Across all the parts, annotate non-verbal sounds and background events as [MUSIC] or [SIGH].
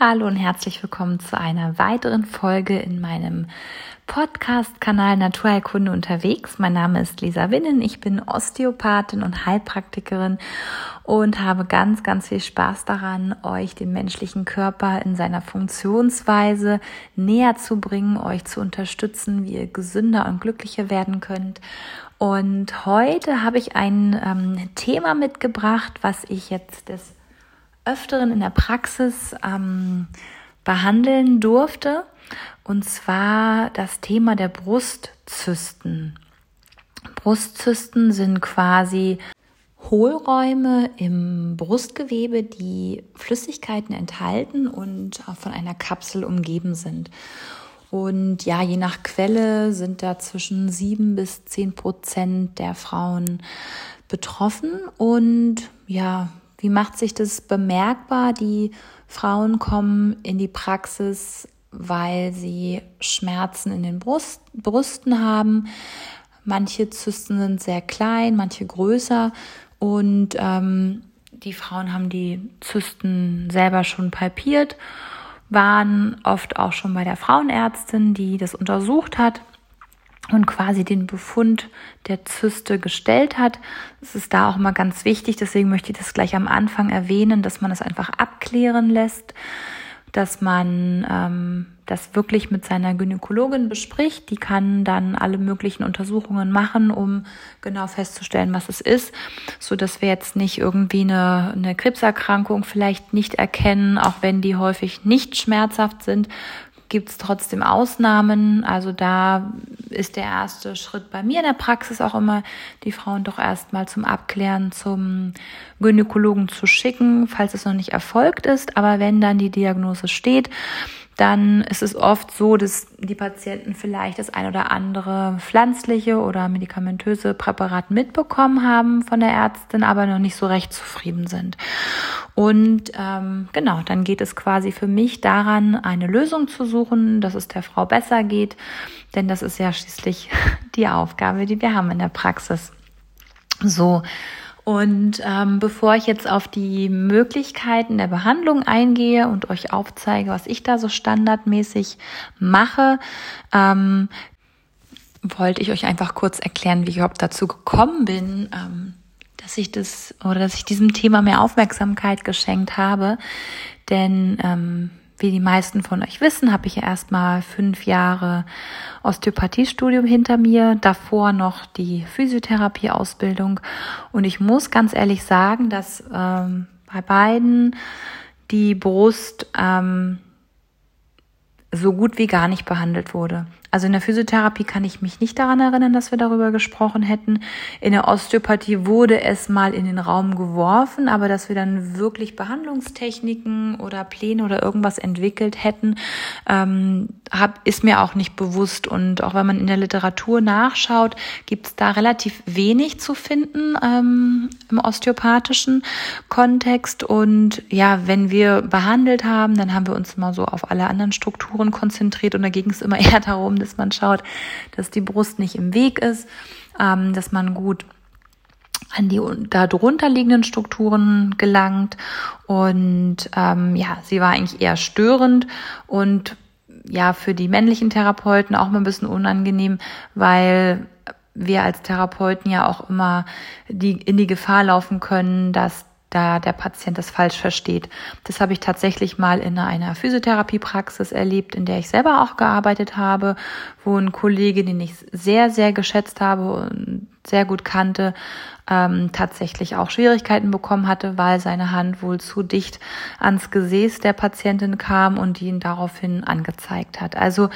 Hallo und herzlich willkommen zu einer weiteren Folge in meinem Podcast-Kanal Naturheilkunde unterwegs. Mein Name ist Lisa Winnen, ich bin Osteopathin und Heilpraktikerin und habe ganz, ganz viel Spaß daran, euch den menschlichen Körper in seiner Funktionsweise näher zu bringen, euch zu unterstützen, wie ihr gesünder und glücklicher werden könnt. Und heute habe ich ein ähm, Thema mitgebracht, was ich jetzt des Öfteren in der Praxis ähm, behandeln durfte. Und zwar das Thema der Brustzysten. Brustzysten sind quasi Hohlräume im Brustgewebe, die Flüssigkeiten enthalten und von einer Kapsel umgeben sind. Und ja, je nach Quelle sind da zwischen sieben bis zehn Prozent der Frauen betroffen. Und ja, wie macht sich das bemerkbar? Die Frauen kommen in die Praxis, weil sie Schmerzen in den Brust, Brüsten haben. Manche Zysten sind sehr klein, manche größer. Und ähm, die Frauen haben die Zysten selber schon palpiert, waren oft auch schon bei der Frauenärztin, die das untersucht hat und quasi den Befund der Zyste gestellt hat. Es ist da auch mal ganz wichtig, deswegen möchte ich das gleich am Anfang erwähnen, dass man es einfach abklären lässt, dass man ähm, das wirklich mit seiner Gynäkologin bespricht. Die kann dann alle möglichen Untersuchungen machen, um genau festzustellen, was es ist, so dass wir jetzt nicht irgendwie eine, eine Krebserkrankung vielleicht nicht erkennen, auch wenn die häufig nicht schmerzhaft sind, gibt es trotzdem Ausnahmen. Also da ist der erste Schritt bei mir in der Praxis auch immer, die Frauen doch erstmal zum Abklären zum Gynäkologen zu schicken, falls es noch nicht erfolgt ist. Aber wenn dann die Diagnose steht, dann ist es oft so, dass die Patienten vielleicht das ein oder andere pflanzliche oder medikamentöse Präparat mitbekommen haben von der Ärztin, aber noch nicht so recht zufrieden sind. Und ähm, genau, dann geht es quasi für mich daran, eine Lösung zu suchen, dass es der Frau besser geht, denn das ist ja schließlich [LAUGHS] die Aufgabe, die wir haben in der Praxis. So, und ähm, bevor ich jetzt auf die Möglichkeiten der Behandlung eingehe und euch aufzeige, was ich da so standardmäßig mache, ähm, wollte ich euch einfach kurz erklären, wie ich überhaupt dazu gekommen bin, ähm, dass ich das oder dass ich diesem Thema mehr Aufmerksamkeit geschenkt habe. Denn ähm, wie die meisten von euch wissen, habe ich ja erstmal fünf Jahre Osteopathiestudium hinter mir, davor noch die Physiotherapieausbildung. Und ich muss ganz ehrlich sagen, dass ähm, bei beiden die Brust ähm, so gut wie gar nicht behandelt wurde. Also in der Physiotherapie kann ich mich nicht daran erinnern, dass wir darüber gesprochen hätten. In der Osteopathie wurde es mal in den Raum geworfen, aber dass wir dann wirklich Behandlungstechniken oder Pläne oder irgendwas entwickelt hätten, ähm, hab, ist mir auch nicht bewusst. Und auch wenn man in der Literatur nachschaut, gibt es da relativ wenig zu finden ähm, im osteopathischen Kontext. Und ja, wenn wir behandelt haben, dann haben wir uns mal so auf alle anderen Strukturen konzentriert und da ging es immer [LAUGHS] eher darum, dass man schaut, dass die Brust nicht im Weg ist, ähm, dass man gut an die darunter liegenden Strukturen gelangt. Und ähm, ja, sie war eigentlich eher störend und ja, für die männlichen Therapeuten auch mal ein bisschen unangenehm, weil wir als Therapeuten ja auch immer die, in die Gefahr laufen können, dass da der Patient das falsch versteht. Das habe ich tatsächlich mal in einer Physiotherapiepraxis erlebt, in der ich selber auch gearbeitet habe, wo ein Kollege, den ich sehr, sehr geschätzt habe und sehr gut kannte, ähm, tatsächlich auch Schwierigkeiten bekommen hatte, weil seine Hand wohl zu dicht ans Gesäß der Patientin kam und ihn daraufhin angezeigt hat. Also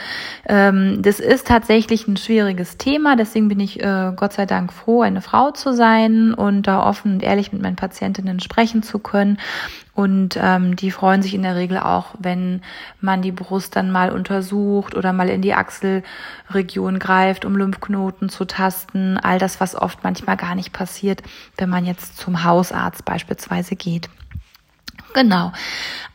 ähm, das ist tatsächlich ein schwieriges Thema, deswegen bin ich äh, Gott sei Dank froh, eine Frau zu sein und da offen und ehrlich mit meinen Patientinnen sprechen zu können und ähm, die freuen sich in der Regel auch, wenn man die Brust dann mal untersucht oder mal in die Achselregion greift, um Lymphknoten zu tasten. All das, was oft manchmal gar nicht passiert, wenn man jetzt zum Hausarzt beispielsweise geht. Genau.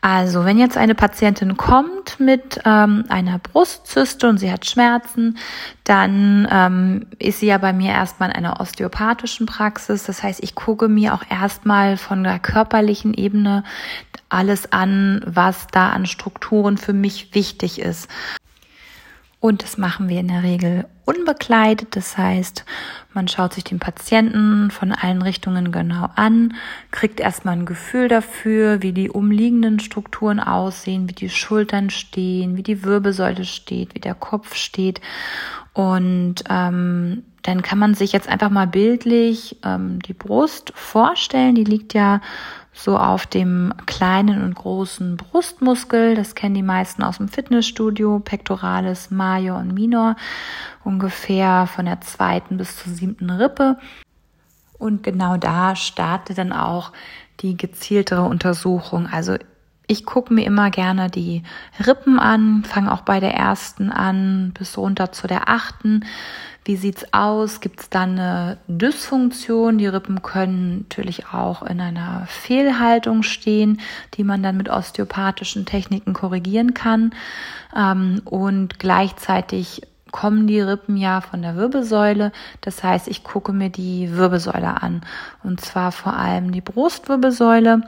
Also, wenn jetzt eine Patientin kommt mit ähm, einer Brustzyste und sie hat Schmerzen, dann ähm, ist sie ja bei mir erstmal in einer osteopathischen Praxis. Das heißt, ich gucke mir auch erstmal von der körperlichen Ebene alles an, was da an Strukturen für mich wichtig ist. Und das machen wir in der Regel unbekleidet. Das heißt, man schaut sich den Patienten von allen Richtungen genau an, kriegt erstmal ein Gefühl dafür, wie die umliegenden Strukturen aussehen, wie die Schultern stehen, wie die Wirbelsäule steht, wie der Kopf steht. Und ähm, dann kann man sich jetzt einfach mal bildlich ähm, die Brust vorstellen. Die liegt ja so auf dem kleinen und großen Brustmuskel. Das kennen die meisten aus dem Fitnessstudio, Pectoralis, Major und Minor, ungefähr von der zweiten bis zur siebten Rippe. Und genau da startet dann auch die gezieltere Untersuchung. Also ich gucke mir immer gerne die Rippen an, fange auch bei der ersten an bis runter zu der achten. Wie sieht's aus? Gibt es da eine Dysfunktion? Die Rippen können natürlich auch in einer Fehlhaltung stehen, die man dann mit osteopathischen Techniken korrigieren kann. Ähm, und gleichzeitig kommen die Rippen ja von der Wirbelsäule. Das heißt, ich gucke mir die Wirbelsäule an. Und zwar vor allem die Brustwirbelsäule.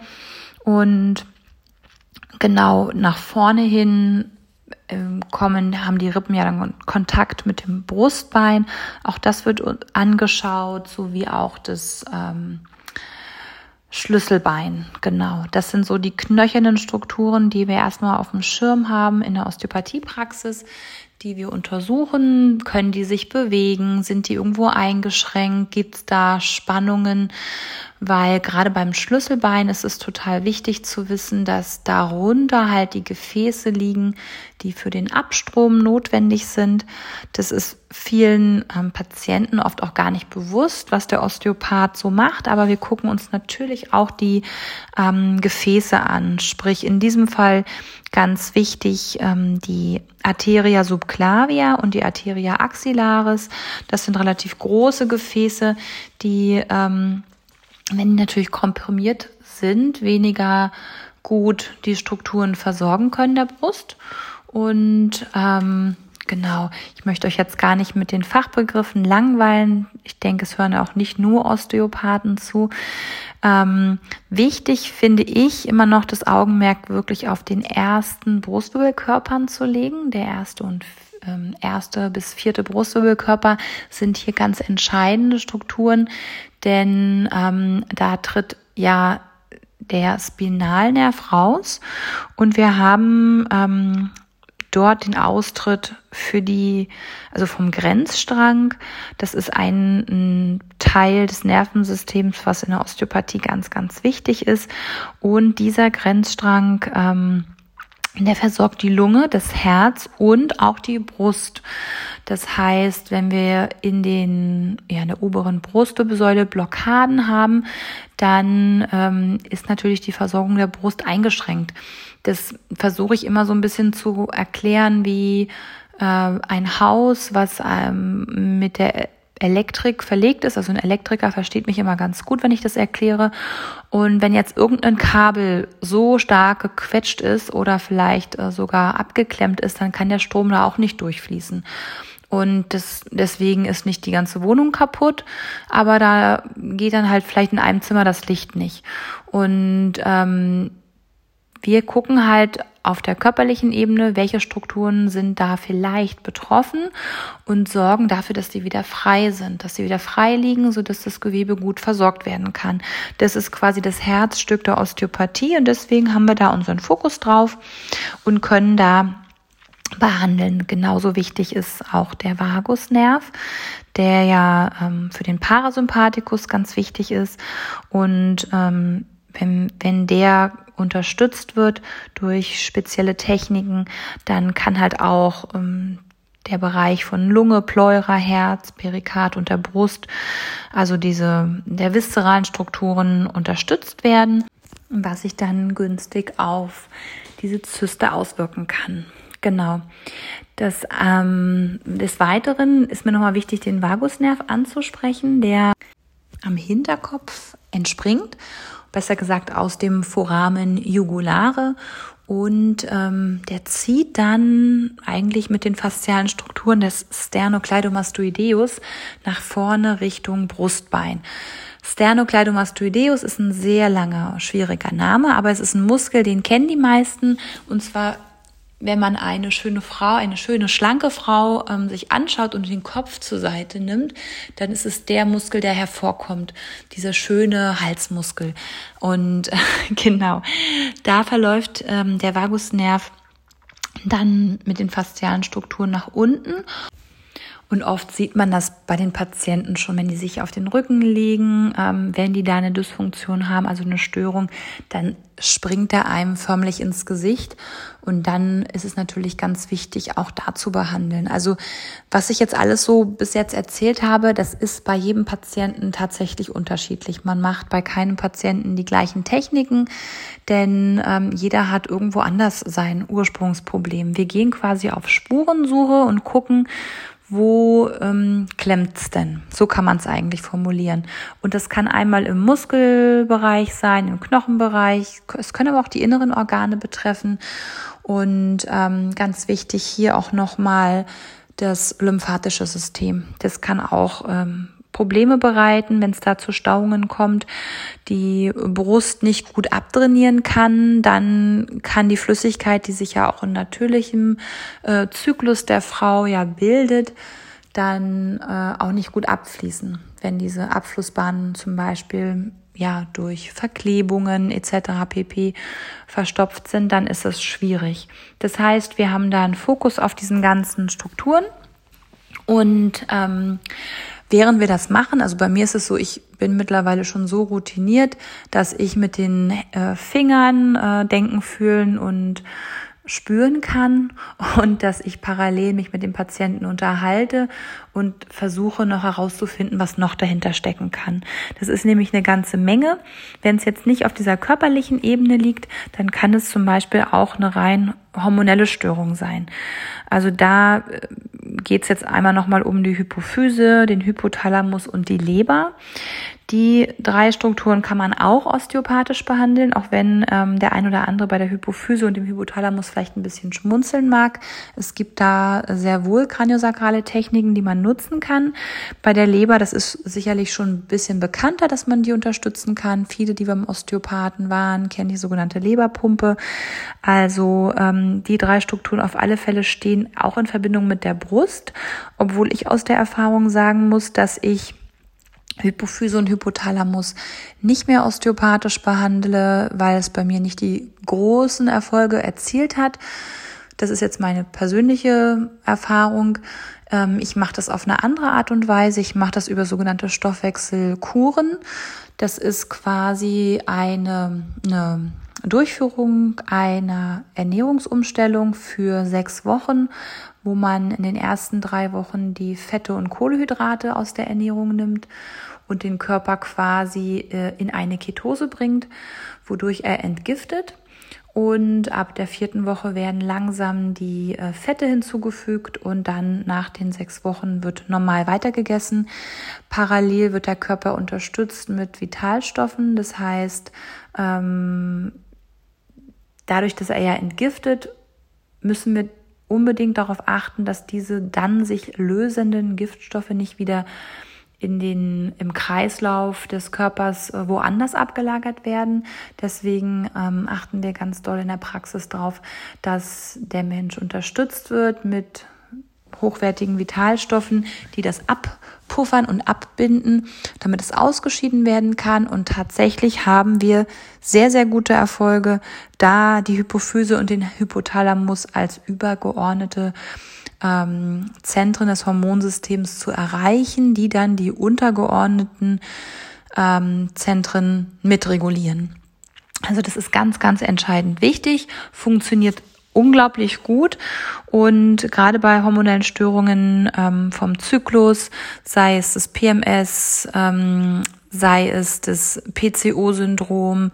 Und genau nach vorne hin kommen, haben die Rippen ja dann Kontakt mit dem Brustbein. Auch das wird angeschaut, sowie auch das ähm, Schlüsselbein. Genau, das sind so die knöchernen Strukturen, die wir erstmal auf dem Schirm haben in der Osteopathiepraxis die wir untersuchen. Können die sich bewegen? Sind die irgendwo eingeschränkt? Gibt es da Spannungen? Weil gerade beim Schlüsselbein ist es total wichtig zu wissen, dass darunter halt die Gefäße liegen, die für den Abstrom notwendig sind. Das ist vielen ähm, Patienten oft auch gar nicht bewusst, was der Osteopath so macht, aber wir gucken uns natürlich auch die ähm, Gefäße an. Sprich, in diesem Fall ganz wichtig ähm, die Arteria subclavia und die Arteria axillaris. Das sind relativ große Gefäße, die, ähm, wenn die natürlich komprimiert sind, weniger gut die Strukturen versorgen können der Brust. Und ähm, Genau, ich möchte euch jetzt gar nicht mit den Fachbegriffen langweilen. Ich denke, es hören auch nicht nur Osteopathen zu. Ähm, wichtig finde ich immer noch das Augenmerk wirklich auf den ersten Brustwirbelkörpern zu legen. Der erste und ähm, erste bis vierte Brustwirbelkörper sind hier ganz entscheidende Strukturen, denn ähm, da tritt ja der Spinalnerv raus und wir haben ähm, dort den Austritt für die, also vom Grenzstrang. Das ist ein, ein, Teil des Nervensystems, was in der Osteopathie ganz, ganz wichtig ist. Und dieser Grenzstrang, ähm, der versorgt die Lunge, das Herz und auch die Brust. Das heißt, wenn wir in den ja, in der oberen Brustwirbelsäule Blockaden haben, dann ähm, ist natürlich die Versorgung der Brust eingeschränkt. Das versuche ich immer so ein bisschen zu erklären, wie äh, ein Haus, was ähm, mit der Elektrik verlegt ist. Also ein Elektriker versteht mich immer ganz gut, wenn ich das erkläre. Und wenn jetzt irgendein Kabel so stark gequetscht ist oder vielleicht äh, sogar abgeklemmt ist, dann kann der Strom da auch nicht durchfließen. Und das, deswegen ist nicht die ganze Wohnung kaputt, aber da geht dann halt vielleicht in einem Zimmer das Licht nicht. Und ähm, wir gucken halt auf der körperlichen Ebene, welche Strukturen sind da vielleicht betroffen und sorgen dafür, dass die wieder frei sind, dass sie wieder frei liegen, so dass das Gewebe gut versorgt werden kann. Das ist quasi das Herzstück der Osteopathie und deswegen haben wir da unseren Fokus drauf und können da behandeln. Genauso wichtig ist auch der Vagusnerv, der ja ähm, für den Parasympathikus ganz wichtig ist und ähm, wenn, wenn der unterstützt wird durch spezielle Techniken, dann kann halt auch ähm, der Bereich von Lunge, Pleura, Herz, Perikard und der Brust, also diese der viszeralen Strukturen unterstützt werden, was sich dann günstig auf diese Zyste auswirken kann. Genau. Das, ähm, des Weiteren ist mir nochmal wichtig, den Vagusnerv anzusprechen, der am Hinterkopf entspringt besser gesagt aus dem Foramen jugulare und ähm, der zieht dann eigentlich mit den faszialen Strukturen des Sternocleidomastoideus nach vorne Richtung Brustbein. Sternocleidomastoideus ist ein sehr langer, schwieriger Name, aber es ist ein Muskel, den kennen die meisten und zwar wenn man eine schöne Frau, eine schöne, schlanke Frau ähm, sich anschaut und den Kopf zur Seite nimmt, dann ist es der Muskel, der hervorkommt, dieser schöne Halsmuskel. Und äh, [LAUGHS] genau, da verläuft ähm, der Vagusnerv dann mit den faszialen Strukturen nach unten und oft sieht man das bei den Patienten schon, wenn die sich auf den Rücken legen, ähm, wenn die da eine Dysfunktion haben, also eine Störung, dann springt er einem förmlich ins Gesicht. Und dann ist es natürlich ganz wichtig, auch da zu behandeln. Also was ich jetzt alles so bis jetzt erzählt habe, das ist bei jedem Patienten tatsächlich unterschiedlich. Man macht bei keinem Patienten die gleichen Techniken, denn ähm, jeder hat irgendwo anders sein Ursprungsproblem. Wir gehen quasi auf Spurensuche und gucken, wo ähm, klemmt's denn? So kann man es eigentlich formulieren. Und das kann einmal im Muskelbereich sein, im Knochenbereich. Es können aber auch die inneren Organe betreffen. Und ähm, ganz wichtig hier auch nochmal das lymphatische System. Das kann auch ähm, Probleme bereiten, wenn es da zu Stauungen kommt, die Brust nicht gut abtrainieren kann, dann kann die Flüssigkeit, die sich ja auch in natürlichem äh, Zyklus der Frau ja bildet, dann äh, auch nicht gut abfließen. Wenn diese Abflussbahnen zum Beispiel ja durch Verklebungen etc. pp verstopft sind, dann ist es schwierig. Das heißt, wir haben da einen Fokus auf diesen ganzen Strukturen und ähm, während wir das machen, also bei mir ist es so, ich bin mittlerweile schon so routiniert, dass ich mit den äh, Fingern äh, denken, fühlen und spüren kann und dass ich parallel mich mit dem Patienten unterhalte und versuche noch herauszufinden, was noch dahinter stecken kann. Das ist nämlich eine ganze Menge. Wenn es jetzt nicht auf dieser körperlichen Ebene liegt, dann kann es zum Beispiel auch eine rein hormonelle Störung sein. Also da äh, geht es jetzt einmal nochmal um die Hypophyse, den Hypothalamus und die Leber. Die drei Strukturen kann man auch osteopathisch behandeln, auch wenn ähm, der ein oder andere bei der Hypophyse und dem Hypothalamus vielleicht ein bisschen schmunzeln mag. Es gibt da sehr wohl kraniosakrale Techniken, die man nutzen kann. Bei der Leber, das ist sicherlich schon ein bisschen bekannter, dass man die unterstützen kann. Viele, die beim Osteopathen waren, kennen die sogenannte Leberpumpe. Also ähm, die drei Strukturen auf alle Fälle stehen auch in Verbindung mit der Brust, obwohl ich aus der Erfahrung sagen muss, dass ich Hypophyse und Hypothalamus nicht mehr osteopathisch behandle, weil es bei mir nicht die großen Erfolge erzielt hat. Das ist jetzt meine persönliche Erfahrung. Ähm, ich mache das auf eine andere Art und Weise. Ich mache das über sogenannte Stoffwechselkuren. Das ist quasi eine, eine Durchführung einer Ernährungsumstellung für sechs Wochen, wo man in den ersten drei Wochen die Fette und Kohlehydrate aus der Ernährung nimmt und den Körper quasi äh, in eine Ketose bringt, wodurch er entgiftet. Und ab der vierten Woche werden langsam die äh, Fette hinzugefügt und dann nach den sechs Wochen wird normal weitergegessen. Parallel wird der Körper unterstützt mit Vitalstoffen. Das heißt, ähm, dadurch, dass er ja entgiftet, müssen wir unbedingt darauf achten, dass diese dann sich lösenden Giftstoffe nicht wieder in den, im Kreislauf des Körpers äh, woanders abgelagert werden. Deswegen ähm, achten wir ganz doll in der Praxis darauf, dass der Mensch unterstützt wird mit hochwertigen Vitalstoffen, die das abpuffern und abbinden, damit es ausgeschieden werden kann. Und tatsächlich haben wir sehr, sehr gute Erfolge, da die Hypophyse und den Hypothalamus als übergeordnete ähm, Zentren des Hormonsystems zu erreichen, die dann die untergeordneten ähm, Zentren mitregulieren. Also das ist ganz, ganz entscheidend wichtig, funktioniert unglaublich gut und gerade bei hormonellen Störungen ähm, vom Zyklus, sei es das PMS, ähm, sei es das PCO-Syndrom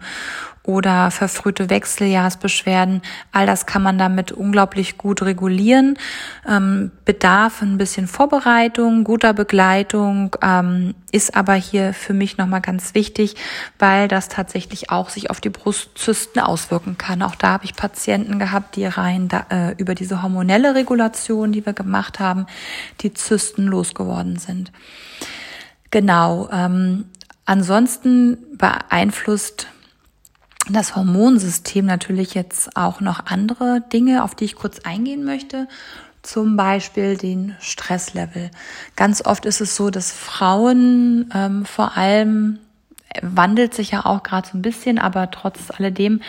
oder verfrühte Wechseljahrsbeschwerden. All das kann man damit unglaublich gut regulieren. Ähm, bedarf ein bisschen Vorbereitung, guter Begleitung, ähm, ist aber hier für mich nochmal ganz wichtig, weil das tatsächlich auch sich auf die Brustzysten auswirken kann. Auch da habe ich Patienten gehabt, die rein da, äh, über diese hormonelle Regulation, die wir gemacht haben, die Zysten losgeworden sind. Genau. Ähm, ansonsten beeinflusst das Hormonsystem natürlich jetzt auch noch andere Dinge, auf die ich kurz eingehen möchte. Zum Beispiel den Stresslevel. Ganz oft ist es so, dass Frauen ähm, vor allem wandelt sich ja auch gerade so ein bisschen, aber trotz alledem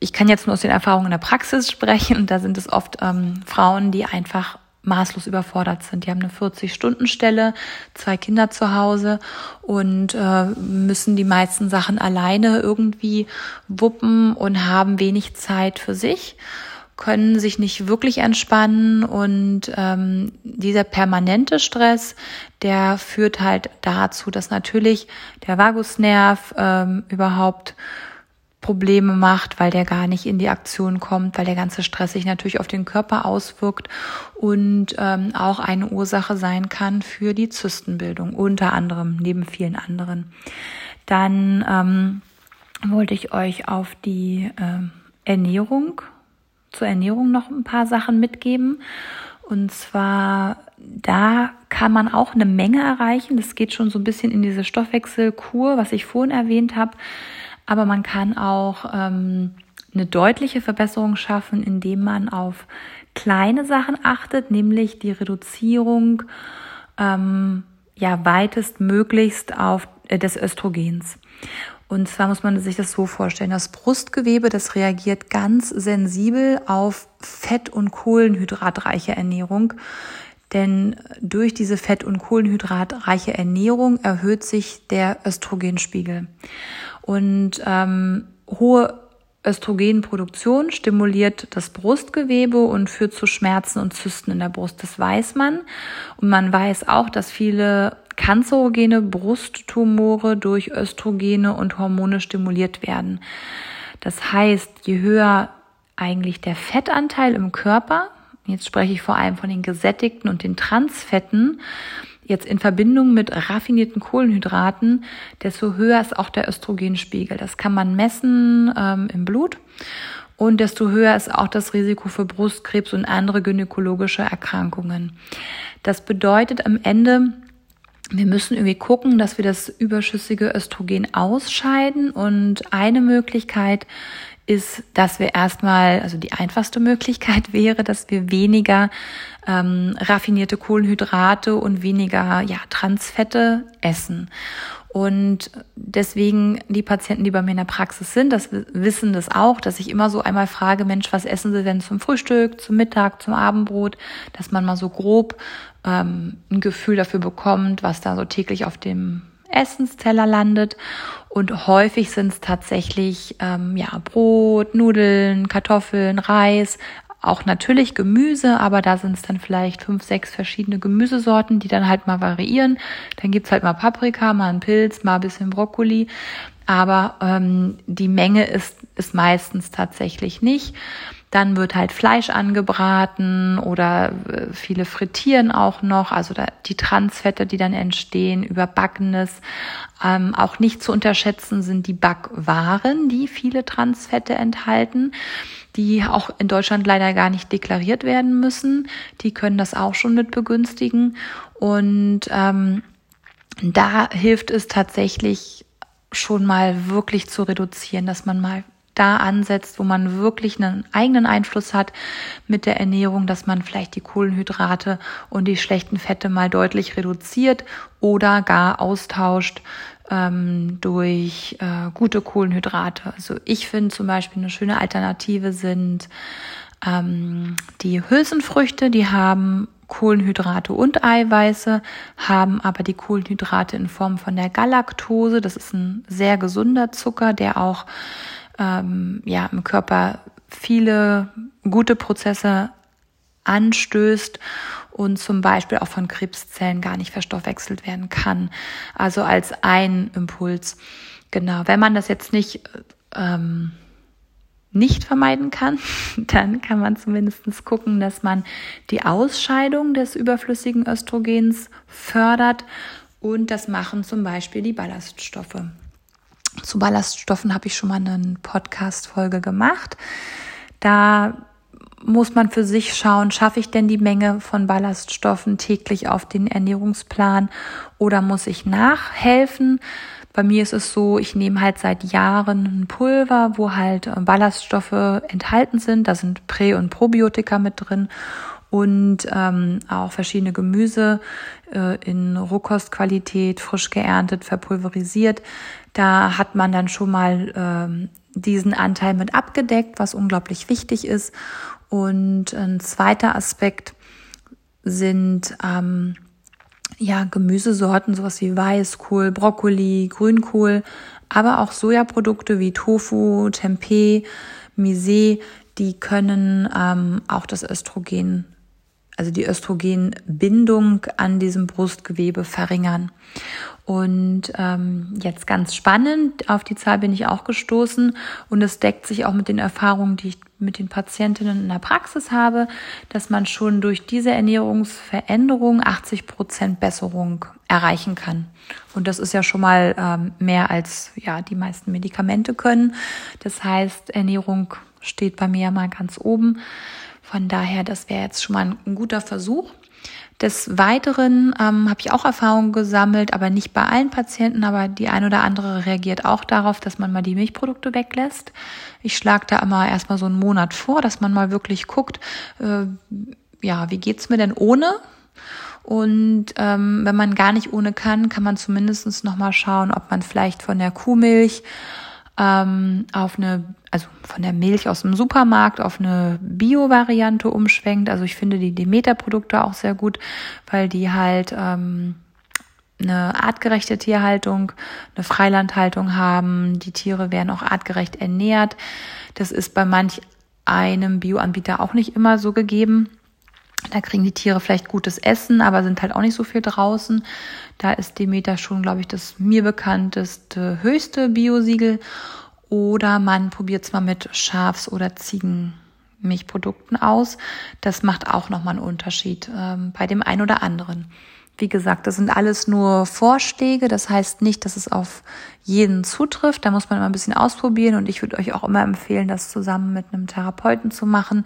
ich kann jetzt nur aus den Erfahrungen in der Praxis sprechen und da sind es oft ähm, Frauen, die einfach maßlos überfordert sind. Die haben eine 40-Stunden-Stelle, zwei Kinder zu Hause und äh, müssen die meisten Sachen alleine irgendwie wuppen und haben wenig Zeit für sich können sich nicht wirklich entspannen und ähm, dieser permanente Stress, der führt halt dazu, dass natürlich der Vagusnerv ähm, überhaupt Probleme macht, weil der gar nicht in die Aktion kommt, weil der ganze Stress sich natürlich auf den Körper auswirkt und ähm, auch eine Ursache sein kann für die Zystenbildung, unter anderem neben vielen anderen. Dann ähm, wollte ich euch auf die äh, Ernährung, zur Ernährung noch ein paar Sachen mitgeben. Und zwar, da kann man auch eine Menge erreichen. Das geht schon so ein bisschen in diese Stoffwechselkur, was ich vorhin erwähnt habe aber man kann auch ähm, eine deutliche Verbesserung schaffen, indem man auf kleine Sachen achtet, nämlich die Reduzierung ähm, ja weitestmöglichst auf äh, des Östrogens. Und zwar muss man sich das so vorstellen, das Brustgewebe, das reagiert ganz sensibel auf fett- und kohlenhydratreiche Ernährung. Denn durch diese fett- und kohlenhydratreiche Ernährung erhöht sich der Östrogenspiegel. Und ähm, hohe Östrogenproduktion stimuliert das Brustgewebe und führt zu Schmerzen und Zysten in der Brust. Das weiß man. Und man weiß auch, dass viele kanzerogene Brusttumore durch Östrogene und Hormone stimuliert werden. Das heißt, je höher eigentlich der Fettanteil im Körper, jetzt spreche ich vor allem von den gesättigten und den Transfetten, jetzt in Verbindung mit raffinierten Kohlenhydraten, desto höher ist auch der Östrogenspiegel. Das kann man messen ähm, im Blut. Und desto höher ist auch das Risiko für Brustkrebs und andere gynäkologische Erkrankungen. Das bedeutet am Ende, wir müssen irgendwie gucken, dass wir das überschüssige Östrogen ausscheiden. Und eine Möglichkeit ist, dass wir erstmal, also die einfachste Möglichkeit [LAUGHS] wäre, dass wir weniger ähm, raffinierte Kohlenhydrate und weniger ja, Transfette essen. Und deswegen die Patienten, die bei mir in der Praxis sind, das wissen das auch, dass ich immer so einmal frage, Mensch, was essen Sie denn zum Frühstück, zum Mittag, zum Abendbrot, dass man mal so grob ähm, ein Gefühl dafür bekommt, was da so täglich auf dem Essensteller landet. Und häufig sind es tatsächlich ähm, ja, Brot, Nudeln, Kartoffeln, Reis, auch natürlich Gemüse, aber da sind es dann vielleicht fünf, sechs verschiedene Gemüsesorten, die dann halt mal variieren. Dann gibt's halt mal Paprika, mal einen Pilz, mal ein bisschen Brokkoli. Aber ähm, die Menge ist, ist meistens tatsächlich nicht. Dann wird halt Fleisch angebraten oder äh, viele frittieren auch noch. Also da, die Transfette, die dann entstehen, überbackenes. Ähm, auch nicht zu unterschätzen sind die Backwaren, die viele Transfette enthalten die auch in Deutschland leider gar nicht deklariert werden müssen. Die können das auch schon mit begünstigen. Und ähm, da hilft es tatsächlich schon mal wirklich zu reduzieren, dass man mal da ansetzt, wo man wirklich einen eigenen Einfluss hat mit der Ernährung, dass man vielleicht die Kohlenhydrate und die schlechten Fette mal deutlich reduziert oder gar austauscht ähm, durch äh, gute Kohlenhydrate. Also ich finde zum Beispiel eine schöne Alternative sind ähm, die Hülsenfrüchte, die haben Kohlenhydrate und Eiweiße, haben aber die Kohlenhydrate in Form von der Galaktose. Das ist ein sehr gesunder Zucker, der auch ähm, ja, im Körper viele gute Prozesse anstößt und zum Beispiel auch von Krebszellen gar nicht verstoffwechselt werden kann. Also als ein Impuls. Genau. Wenn man das jetzt nicht ähm, nicht vermeiden kann, [LAUGHS] dann kann man zumindest gucken, dass man die Ausscheidung des überflüssigen Östrogens fördert und das machen zum Beispiel die Ballaststoffe. Zu Ballaststoffen habe ich schon mal eine Podcast-Folge gemacht. Da muss man für sich schauen, schaffe ich denn die Menge von Ballaststoffen täglich auf den Ernährungsplan oder muss ich nachhelfen? Bei mir ist es so, ich nehme halt seit Jahren ein Pulver, wo halt äh, Ballaststoffe enthalten sind. Da sind Prä- und Probiotika mit drin und ähm, auch verschiedene Gemüse äh, in Rohkostqualität, frisch geerntet, verpulverisiert. Da hat man dann schon mal ähm, diesen Anteil mit abgedeckt, was unglaublich wichtig ist. Und ein zweiter Aspekt sind ähm, ja, Gemüsesorten, sowas wie Weißkohl, Brokkoli, Grünkohl, aber auch Sojaprodukte wie Tofu, Tempeh, Mise, die können ähm, auch das Östrogen, also die Östrogenbindung an diesem Brustgewebe verringern. Und ähm, jetzt ganz spannend, auf die Zahl bin ich auch gestoßen und es deckt sich auch mit den Erfahrungen, die ich mit den Patientinnen in der Praxis habe, dass man schon durch diese Ernährungsveränderung 80 Prozent Besserung erreichen kann. Und das ist ja schon mal ähm, mehr als ja die meisten Medikamente können. Das heißt, Ernährung steht bei mir mal ganz oben. Von daher, das wäre jetzt schon mal ein, ein guter Versuch. Des Weiteren ähm, habe ich auch Erfahrungen gesammelt, aber nicht bei allen Patienten, aber die ein oder andere reagiert auch darauf, dass man mal die Milchprodukte weglässt. Ich schlage da immer erstmal so einen Monat vor, dass man mal wirklich guckt, äh, ja, wie geht's mir denn ohne? Und ähm, wenn man gar nicht ohne kann, kann man zumindest noch mal schauen, ob man vielleicht von der Kuhmilch ähm, auf eine, also von der Milch aus dem Supermarkt auf eine Bio-Variante umschwenkt. Also ich finde die Demeter-Produkte auch sehr gut, weil die halt ähm, eine artgerechte Tierhaltung, eine Freilandhaltung haben. Die Tiere werden auch artgerecht ernährt. Das ist bei manch einem Bioanbieter auch nicht immer so gegeben. Da kriegen die Tiere vielleicht gutes Essen, aber sind halt auch nicht so viel draußen. Da ist Demeter schon, glaube ich, das mir bekannteste höchste Biosiegel. Oder man probiert es mal mit Schafs- oder Ziegenmilchprodukten aus. Das macht auch nochmal einen Unterschied ähm, bei dem einen oder anderen. Wie gesagt, das sind alles nur Vorschläge. Das heißt nicht, dass es auf jeden zutrifft. Da muss man immer ein bisschen ausprobieren. Und ich würde euch auch immer empfehlen, das zusammen mit einem Therapeuten zu machen,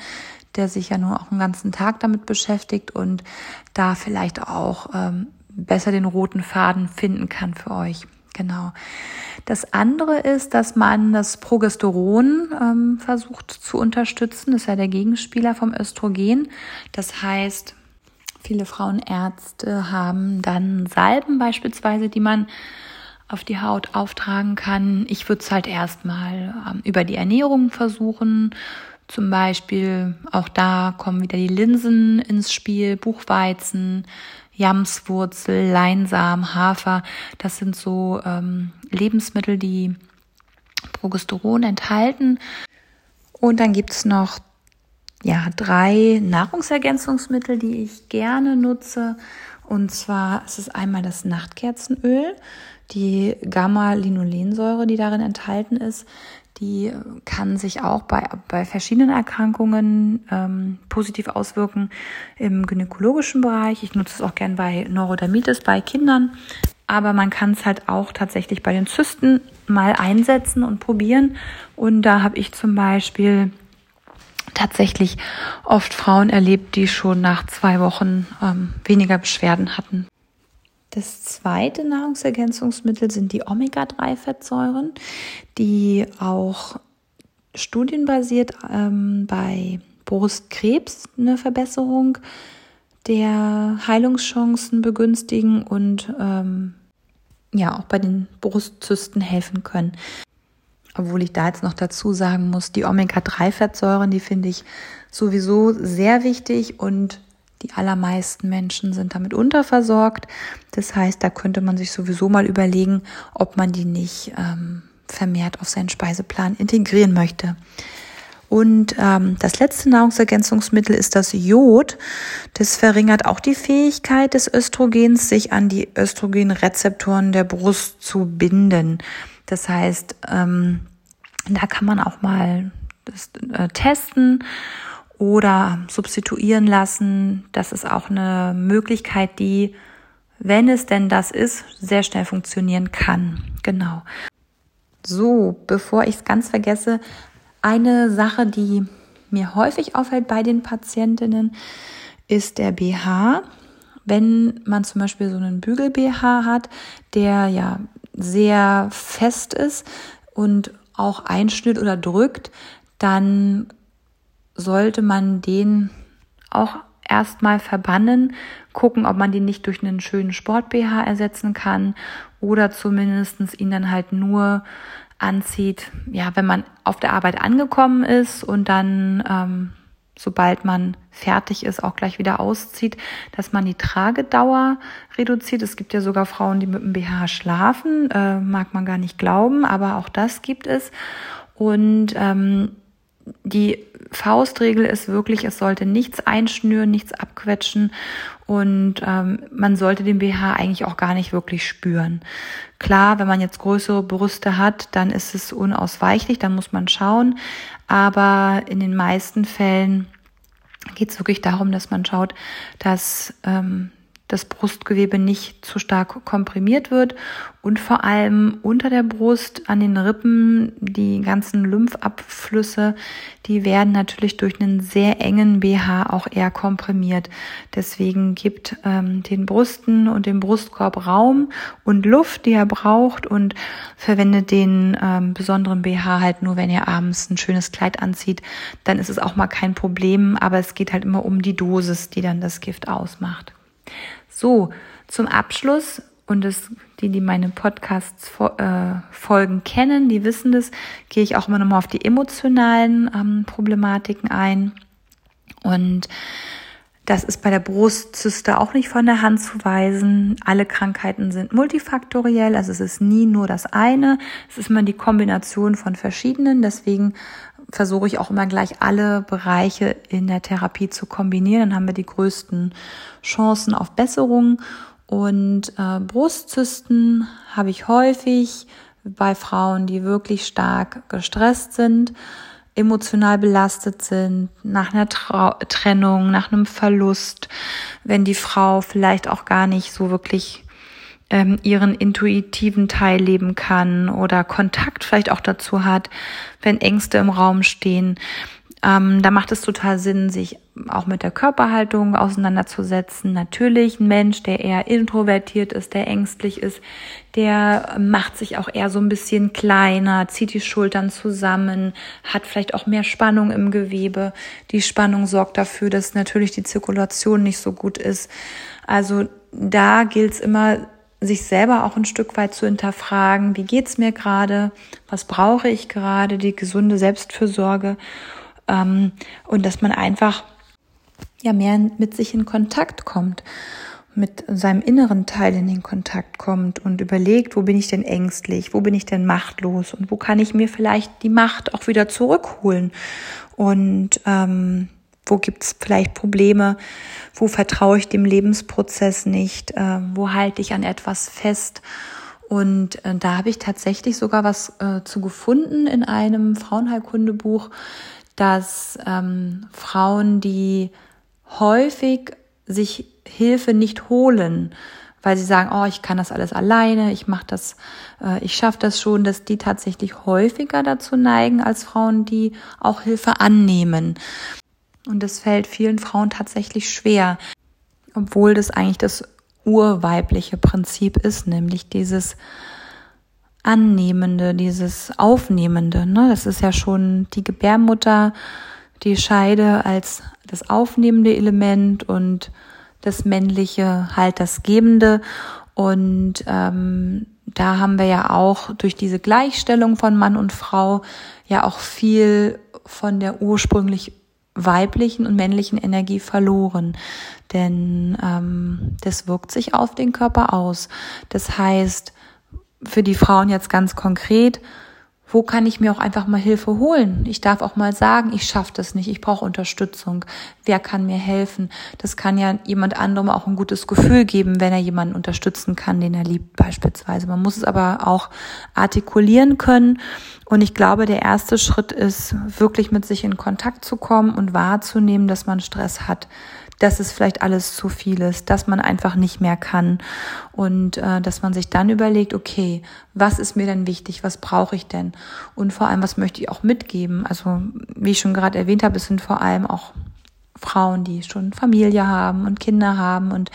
der sich ja nur auch einen ganzen Tag damit beschäftigt und da vielleicht auch ähm, besser den roten Faden finden kann für euch. Genau. Das andere ist, dass man das Progesteron ähm, versucht zu unterstützen. Das ist ja der Gegenspieler vom Östrogen. Das heißt, viele Frauenärzte haben dann Salben beispielsweise, die man auf die Haut auftragen kann. Ich würde es halt erstmal ähm, über die Ernährung versuchen, zum Beispiel, auch da kommen wieder die Linsen ins Spiel, Buchweizen, Jamswurzel, Leinsamen, Hafer. Das sind so ähm, Lebensmittel, die Progesteron enthalten. Und dann gibt's noch ja, drei Nahrungsergänzungsmittel, die ich gerne nutze. Und zwar ist es einmal das Nachtkerzenöl, die Gamma-Linolensäure, die darin enthalten ist die kann sich auch bei, bei verschiedenen Erkrankungen ähm, positiv auswirken im gynäkologischen Bereich. Ich nutze es auch gern bei Neurodermitis bei Kindern, aber man kann es halt auch tatsächlich bei den Zysten mal einsetzen und probieren. Und da habe ich zum Beispiel tatsächlich oft Frauen erlebt, die schon nach zwei Wochen ähm, weniger Beschwerden hatten. Das zweite Nahrungsergänzungsmittel sind die Omega-3-Fettsäuren, die auch studienbasiert ähm, bei Brustkrebs eine Verbesserung der Heilungschancen begünstigen und ähm, ja auch bei den Brustzysten helfen können. Obwohl ich da jetzt noch dazu sagen muss, die Omega-3-Fettsäuren, die finde ich sowieso sehr wichtig und die allermeisten Menschen sind damit unterversorgt. Das heißt, da könnte man sich sowieso mal überlegen, ob man die nicht ähm, vermehrt auf seinen Speiseplan integrieren möchte. Und ähm, das letzte Nahrungsergänzungsmittel ist das Jod. Das verringert auch die Fähigkeit des Östrogens, sich an die Östrogenrezeptoren der Brust zu binden. Das heißt, ähm, Da kann man auch mal das, äh, testen oder substituieren lassen. Das ist auch eine Möglichkeit, die, wenn es denn das ist, sehr schnell funktionieren kann. Genau. So, bevor ich es ganz vergesse, eine Sache, die mir häufig auffällt bei den Patientinnen, ist der BH. Wenn man zum Beispiel so einen Bügel-BH hat, der ja sehr fest ist und auch einschnitt oder drückt, dann sollte man den auch erstmal verbannen, gucken, ob man den nicht durch einen schönen Sport-BH ersetzen kann oder zumindestens ihn dann halt nur anzieht, ja, wenn man auf der Arbeit angekommen ist und dann, ähm, sobald man fertig ist, auch gleich wieder auszieht, dass man die Tragedauer reduziert. Es gibt ja sogar Frauen, die mit dem BH schlafen, äh, mag man gar nicht glauben, aber auch das gibt es. Und ähm, die Faustregel ist wirklich, es sollte nichts einschnüren, nichts abquetschen und ähm, man sollte den BH eigentlich auch gar nicht wirklich spüren. Klar, wenn man jetzt größere Brüste hat, dann ist es unausweichlich, dann muss man schauen, aber in den meisten Fällen geht es wirklich darum, dass man schaut, dass ähm, das Brustgewebe nicht zu stark komprimiert wird und vor allem unter der Brust an den Rippen die ganzen Lymphabflüsse, die werden natürlich durch einen sehr engen BH auch eher komprimiert. Deswegen gibt ähm, den Brüsten und dem Brustkorb Raum und Luft, die er braucht und verwendet den ähm, besonderen BH halt nur, wenn ihr abends ein schönes Kleid anzieht. Dann ist es auch mal kein Problem, aber es geht halt immer um die Dosis, die dann das Gift ausmacht. So, zum Abschluss, und das, die, die meine Podcasts äh, Folgen kennen, die wissen das, gehe ich auch immer nochmal auf die emotionalen ähm, Problematiken ein. Und das ist bei der Brustzyste auch nicht von der Hand zu weisen. Alle Krankheiten sind multifaktoriell, also es ist nie nur das eine. Es ist immer die Kombination von verschiedenen. Deswegen versuche ich auch immer gleich alle Bereiche in der Therapie zu kombinieren. Dann haben wir die größten Chancen auf Besserung. Und äh, Brustzysten habe ich häufig bei Frauen, die wirklich stark gestresst sind, emotional belastet sind, nach einer Trau Trennung, nach einem Verlust, wenn die Frau vielleicht auch gar nicht so wirklich ähm, ihren intuitiven Teil leben kann oder Kontakt vielleicht auch dazu hat, wenn Ängste im Raum stehen. Ähm, da macht es total Sinn, sich auch mit der Körperhaltung auseinanderzusetzen. Natürlich ein Mensch, der eher introvertiert ist, der ängstlich ist, der macht sich auch eher so ein bisschen kleiner, zieht die Schultern zusammen, hat vielleicht auch mehr Spannung im Gewebe. Die Spannung sorgt dafür, dass natürlich die Zirkulation nicht so gut ist. Also da gilt es immer, sich selber auch ein Stück weit zu hinterfragen, wie geht's mir gerade, was brauche ich gerade, die gesunde Selbstfürsorge ähm, und dass man einfach ja mehr mit sich in Kontakt kommt, mit seinem inneren Teil in den Kontakt kommt und überlegt, wo bin ich denn ängstlich, wo bin ich denn machtlos und wo kann ich mir vielleicht die Macht auch wieder zurückholen. Und ähm, wo gibt es vielleicht Probleme? Wo vertraue ich dem Lebensprozess nicht? Äh, wo halte ich an etwas fest? Und äh, da habe ich tatsächlich sogar was äh, zu gefunden in einem Frauenheilkundebuch, dass ähm, Frauen, die häufig sich Hilfe nicht holen, weil sie sagen, oh, ich kann das alles alleine, ich mache das, äh, ich schaffe das schon, dass die tatsächlich häufiger dazu neigen als Frauen, die auch Hilfe annehmen. Und das fällt vielen Frauen tatsächlich schwer, obwohl das eigentlich das urweibliche Prinzip ist, nämlich dieses Annehmende, dieses Aufnehmende. Ne? Das ist ja schon die Gebärmutter, die Scheide als das aufnehmende Element und das männliche halt das Gebende. Und ähm, da haben wir ja auch durch diese Gleichstellung von Mann und Frau ja auch viel von der ursprünglich weiblichen und männlichen Energie verloren. Denn ähm, das wirkt sich auf den Körper aus. Das heißt, für die Frauen jetzt ganz konkret, wo kann ich mir auch einfach mal Hilfe holen? Ich darf auch mal sagen, ich schaffe das nicht, ich brauche Unterstützung. Wer kann mir helfen? Das kann ja jemand anderem auch ein gutes Gefühl geben, wenn er jemanden unterstützen kann, den er liebt beispielsweise. Man muss es aber auch artikulieren können. Und ich glaube, der erste Schritt ist, wirklich mit sich in Kontakt zu kommen und wahrzunehmen, dass man Stress hat dass es vielleicht alles zu viel ist, dass man einfach nicht mehr kann. Und äh, dass man sich dann überlegt, okay, was ist mir denn wichtig, was brauche ich denn? Und vor allem, was möchte ich auch mitgeben. Also wie ich schon gerade erwähnt habe, es sind vor allem auch Frauen, die schon Familie haben und Kinder haben. Und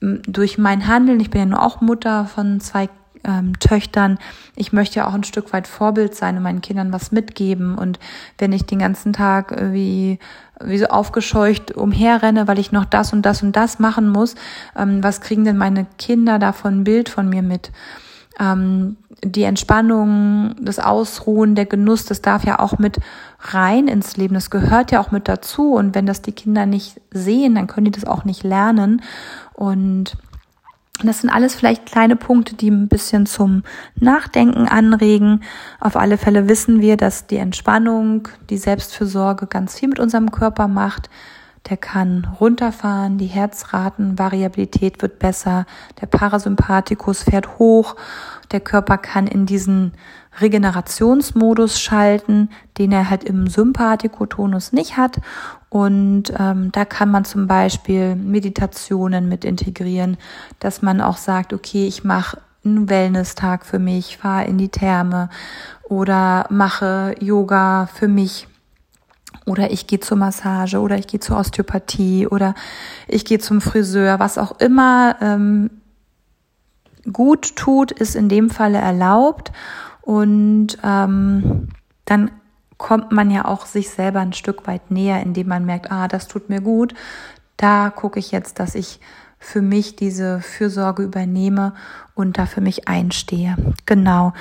durch mein Handeln, ich bin ja nur auch Mutter von zwei ähm, Töchtern, ich möchte ja auch ein Stück weit Vorbild sein und meinen Kindern was mitgeben. Und wenn ich den ganzen Tag wie, wie so aufgescheucht umherrenne, weil ich noch das und das und das machen muss, ähm, was kriegen denn meine Kinder davon ein Bild von mir mit? Ähm, die Entspannung, das Ausruhen, der Genuss, das darf ja auch mit rein ins Leben. Das gehört ja auch mit dazu. Und wenn das die Kinder nicht sehen, dann können die das auch nicht lernen. Und das sind alles vielleicht kleine Punkte, die ein bisschen zum Nachdenken anregen. Auf alle Fälle wissen wir, dass die Entspannung, die Selbstfürsorge ganz viel mit unserem Körper macht. Der kann runterfahren, die Herzratenvariabilität wird besser, der Parasympathikus fährt hoch, der Körper kann in diesen Regenerationsmodus schalten, den er halt im Sympathikotonus nicht hat. Und ähm, da kann man zum Beispiel Meditationen mit integrieren, dass man auch sagt, okay, ich mache einen Wellness-Tag für mich, fahre in die Therme oder mache Yoga für mich. Oder ich gehe zur Massage oder ich gehe zur Osteopathie oder ich gehe zum Friseur, was auch immer ähm, gut tut, ist in dem Falle erlaubt. Und ähm, dann kommt man ja auch sich selber ein Stück weit näher, indem man merkt, ah, das tut mir gut. Da gucke ich jetzt, dass ich für mich diese Fürsorge übernehme und da für mich einstehe. Genau.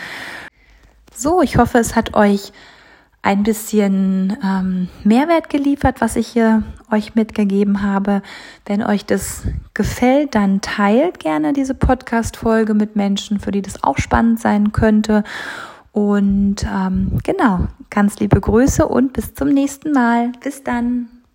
So, ich hoffe, es hat euch ein bisschen ähm, Mehrwert geliefert, was ich hier euch mitgegeben habe. Wenn euch das gefällt, dann teilt gerne diese Podcast-Folge mit Menschen, für die das auch spannend sein könnte. Und ähm, genau, ganz liebe Grüße und bis zum nächsten Mal. Bis dann.